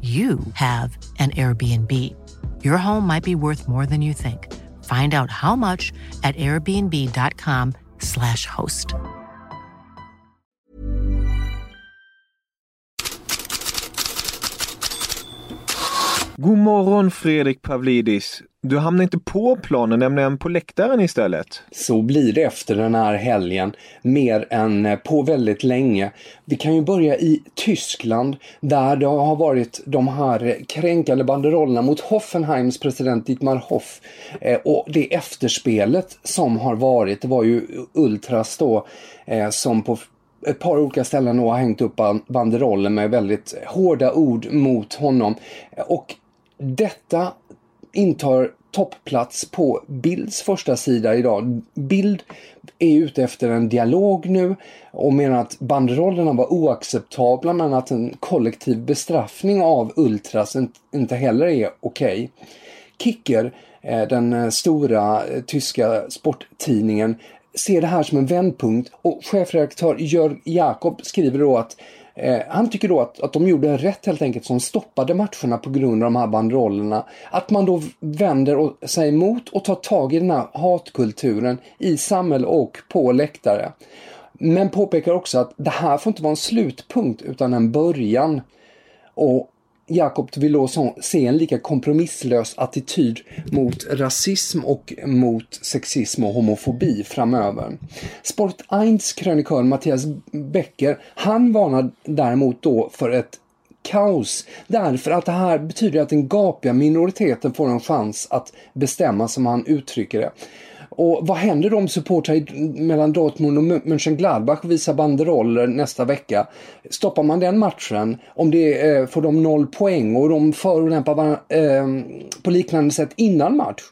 you have an Airbnb. Your home might be worth more than you think. Find out how much at airbnb.com/slash host. God morgon Fredrik Pavlidis. Du hamnar inte på planen, nämligen på läktaren istället. Så blir det efter den här helgen, mer än eh, på väldigt länge. Vi kan ju börja i Tyskland där det har varit de här kränkande banderollerna mot Hoffenheims president Dietmar Hoff. Eh, och det efterspelet som har varit, det var ju Ultras då eh, som på ett par olika ställen har hängt upp banderoller med väldigt hårda ord mot honom. Och detta intar toppplats på Bilds första sida idag. Bild är ute efter en dialog nu och menar att banderollerna var oacceptabla men att en kollektiv bestraffning av Ultras inte heller är okej. Okay. Kicker, eh, den eh, stora eh, tyska sporttidningen, ser det här som en vändpunkt och chefredaktör Jörg Jakob skriver då att Eh, han tycker då att, att de gjorde rätt helt enkelt som stoppade matcherna på grund av de här banderollerna. Att man då vänder och, sig emot och tar tag i den här hatkulturen i samhälle och på läktare. Men påpekar också att det här får inte vara en slutpunkt utan en början. Och Jakob vill se en lika kompromisslös attityd mot rasism och mot sexism och homofobi framöver. Sport 1 krönikör Mattias Becker, han varnar däremot då för ett kaos därför att det här betyder att den gapiga minoriteten får en chans att bestämma som han uttrycker det. Och vad händer om supportrar mellan Dortmund och Mönchengladbach visar banderoller nästa vecka? Stoppar man den matchen, om det eh, får de noll poäng och de förolämpar eh, på liknande sätt innan match,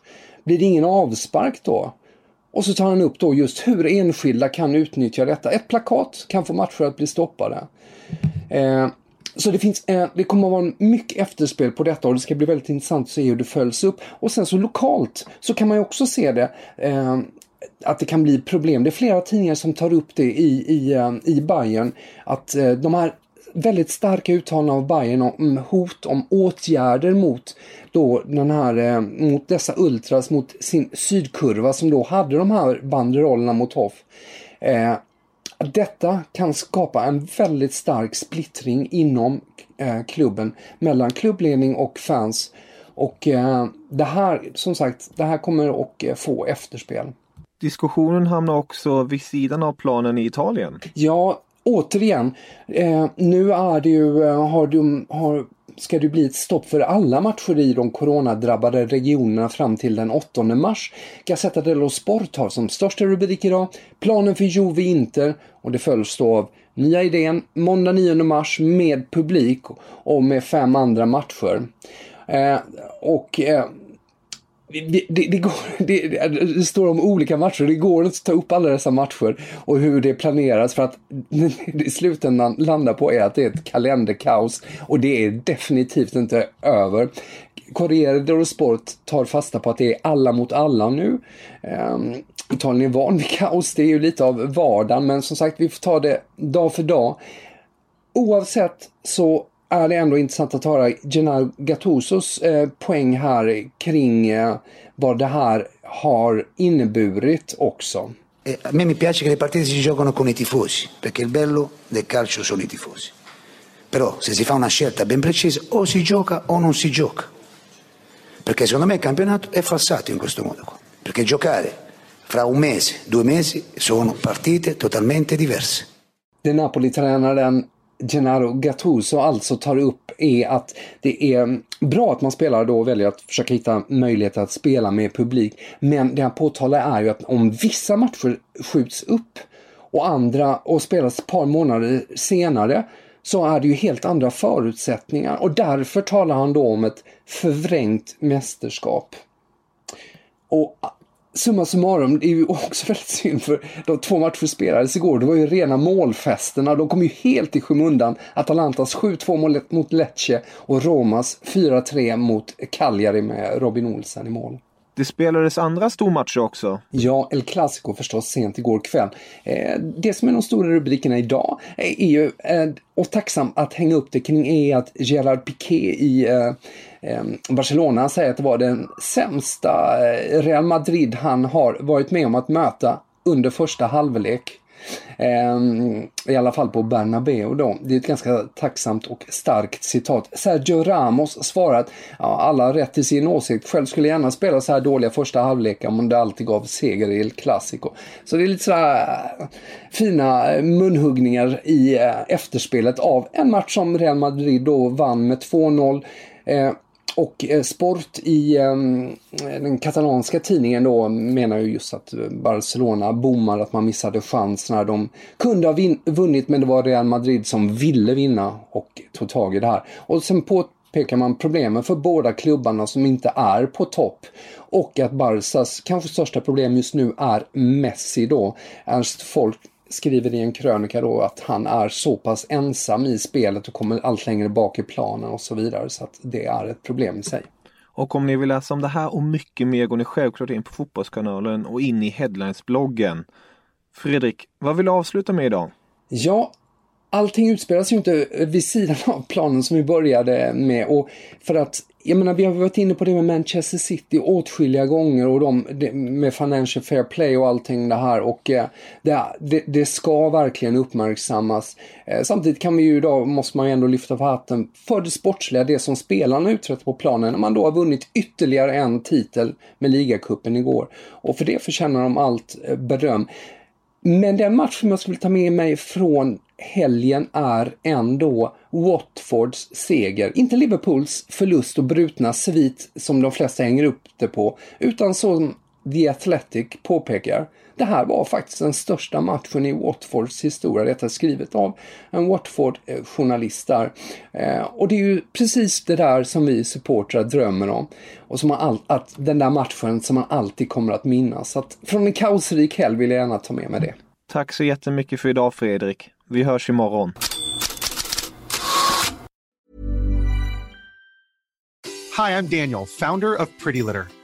blir det ingen avspark då? Och så tar han upp då just hur enskilda kan utnyttja detta. Ett plakat kan få matcher att bli stoppade. Eh, så det, finns, eh, det kommer att vara mycket efterspel på detta och det ska bli väldigt intressant att se hur det följs upp. Och sen så lokalt så kan man ju också se det eh, att det kan bli problem. Det är flera tidningar som tar upp det i, i, eh, i Bayern att eh, de här väldigt starka uttalanden av Bayern om hot om åtgärder mot då den här, eh, mot dessa ultras, mot sin sydkurva som då hade de här banderollerna mot Hoff. Eh, detta kan skapa en väldigt stark splittring inom eh, klubben mellan klubbledning och fans. Och eh, det här, som sagt, det här kommer att eh, få efterspel. Diskussionen hamnar också vid sidan av planen i Italien. Ja, återigen, eh, nu är det ju, eh, har, du, har ska det bli ett stopp för alla matcher i de coronadrabbade regionerna fram till den 8 mars. Gazzetta dello Sport har som största rubrik idag planen för Juve Inter och det följs då av nya idén måndag 9 mars med publik och med fem andra matcher. Eh, och eh, det, det, det, går, det, det, står om olika matcher, det går inte att ta upp alla dessa matcher och hur det planeras för att i slutändan landar på är att det är ett kalenderkaos och det är definitivt inte över. Corriere dello Sport tar fasta på att det är alla mot alla nu. Ehm, um, Italien är van vid kaos, det är ju lite av vardagen men som sagt vi får ta det dag för dag. Oavsett så är det ändå intressant att höra Gennaro Gattusos eh, poäng här kring eh, vad det här har inneburit också. Eh, a me mi piace che le partite si giocano con i tifosi, perché il bello del calcio sono i tifosi. Però se si fa una scelta ben precisa o si gioca o non si gioca. Perché secondo me il campionato è falsato in questo modo qua. Perché giocare fra un mese, due mesi sono partite totalmente diverse. Det Napoli-tränaren Gennaro Gattuso alltså tar upp är att det är bra att man spelar då och väljer att försöka hitta möjligheter att spela med publik. Men det han påtalar är ju att om vissa matcher skjuts upp och andra och spelas ett par månader senare så är det ju helt andra förutsättningar och därför talar han då om ett förvrängt mästerskap. Och summa summarum, det är ju också väldigt synd för de två matcher spelades igår, det var ju rena målfesterna. De kom ju helt i skymundan. Atalantas 7-2 mot Lecce och Romas 4-3 mot Cagliari med Robin Olsen i mål. Det spelades andra stormatcher också. Ja, El Clasico förstås sent igår kväll. Eh, det som är de stora rubrikerna idag eh, är ju, eh, och tacksam att hänga upp det kring, är att Gerard Piqué i Barcelona säger att det var den sämsta Real Madrid han har varit med om att möta under första halvlek. Ehm, I alla fall på Bernabéu då. Det är ett ganska tacksamt och starkt citat. Sergio Ramos svarar att ja, alla har rätt till sin åsikt. Själv skulle jag gärna spela så här dåliga första halvlekar om det alltid gav seger i El Clasico. Så det är lite sådär eh, fina munhuggningar i eh, efterspelet av en match som Real Madrid då vann med 2-0. Och eh, Sport i ehm, den katalanska tidningen då menar ju just att Barcelona bommar, att man missade chans när de kunde ha vunnit men det var Real Madrid som ville vinna och tog tag i det här. Och sen påpekar man problemen för båda klubbarna som inte är på topp och att Barcas kanske största problem just nu är Messi då. Ernst Folk skriver i en krönika då att han är så pass ensam i spelet och kommer allt längre bak i planen och så vidare så att det är ett problem i sig. Och om ni vill läsa om det här och mycket mer går ni självklart in på Fotbollskanalen och in i Headlines-bloggen. Fredrik, vad vill du avsluta med idag? Ja, allting utspelas ju inte vid sidan av planen som vi började med och för att jag menar, vi har varit inne på det med Manchester City åtskilliga gånger och de med Financial Fair Play och allting det här och eh, det, det, ska verkligen uppmärksammas. Eh, samtidigt kan vi ju idag, måste man ju ändå lyfta på hatten för det sportsliga, det som spelarna uträttar på planen när man då har vunnit ytterligare en titel med ligacupen igår. Och för det förtjänar de allt eh, beröm. Men den match som jag skulle ta med mig från helgen är ändå Watfords seger. Inte Liverpools förlust och brutna svit som de flesta hänger upp det på, utan som The Athletic påpekar. Det här var faktiskt den största matchen i Watfords historia. Detta är skrivet av en Watford-journalist där. Eh, och det är ju precis det där som vi supportrar drömmer om. Och som man all, att den där matchen som man alltid kommer att minnas. Så att från en kaosrik helg vill jag gärna ta med mig det. Tack så jättemycket för idag Fredrik. Vi hörs imorgon. Hi, I'm Daniel, founder of Pretty Litter.